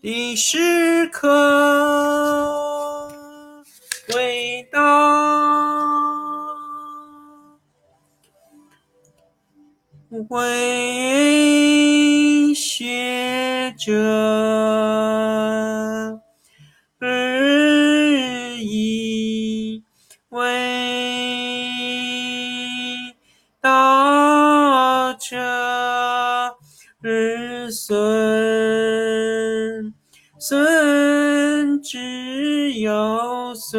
的时刻，伟大，为学者而已，为大者而存，孙之有孙，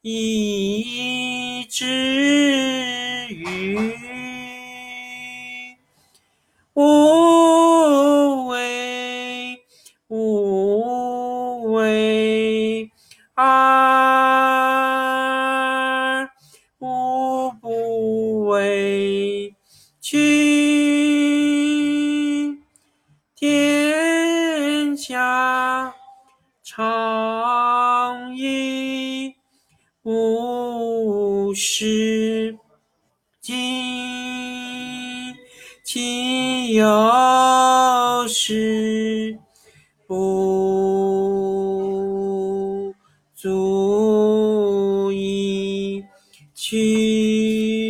以至于无为，无为而无不为，取无事，今有事，不足以取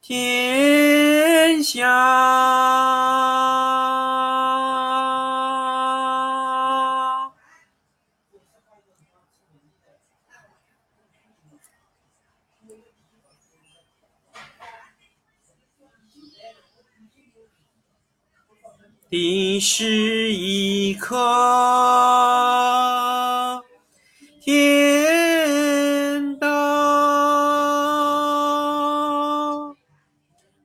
天下。第十一课，天道。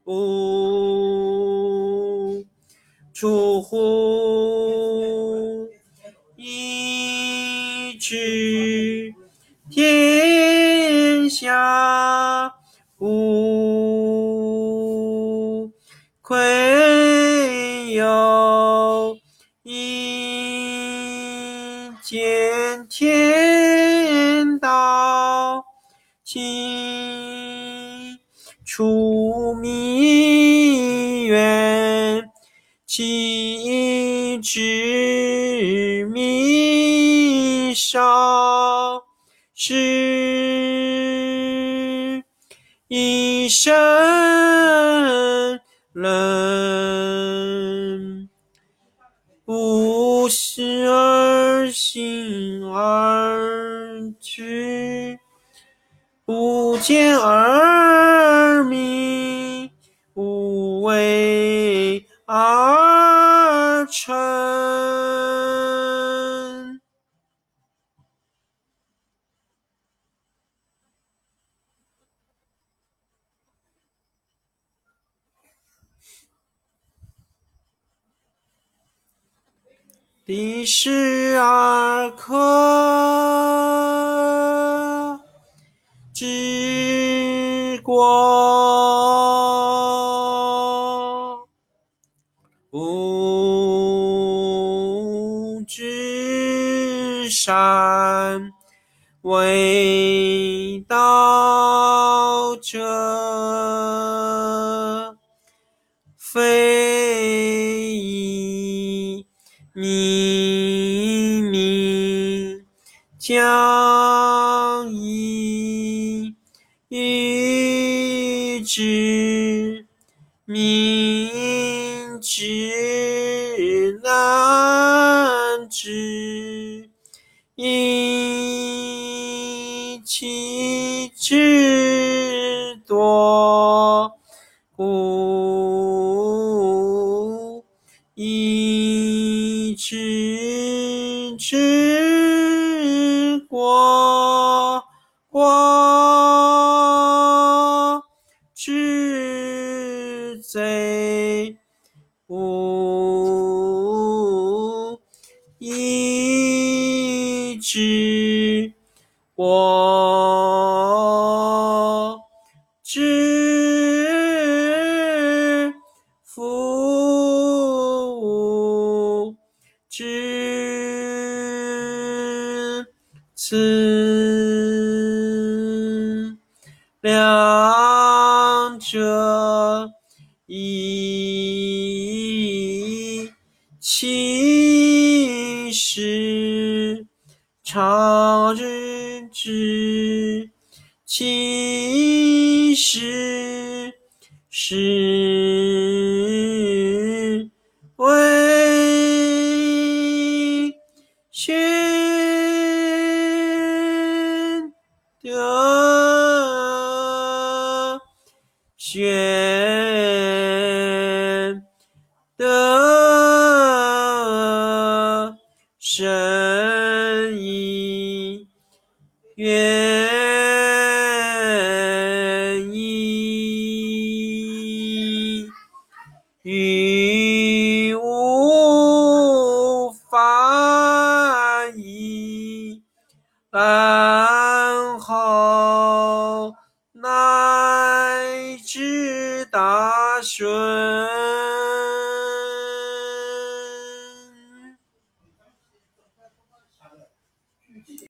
无出乎一知天下见天道，其出弥远，其知弥少，是一生人。而行而知，不见而明，第十二课，治国无知善，为道将以愚之，民之难治，以其智多，故以知治我知贼，吾亦知我知父，知此。两者一其实常人知，其实是为玄德全的声音愿意与知大顺。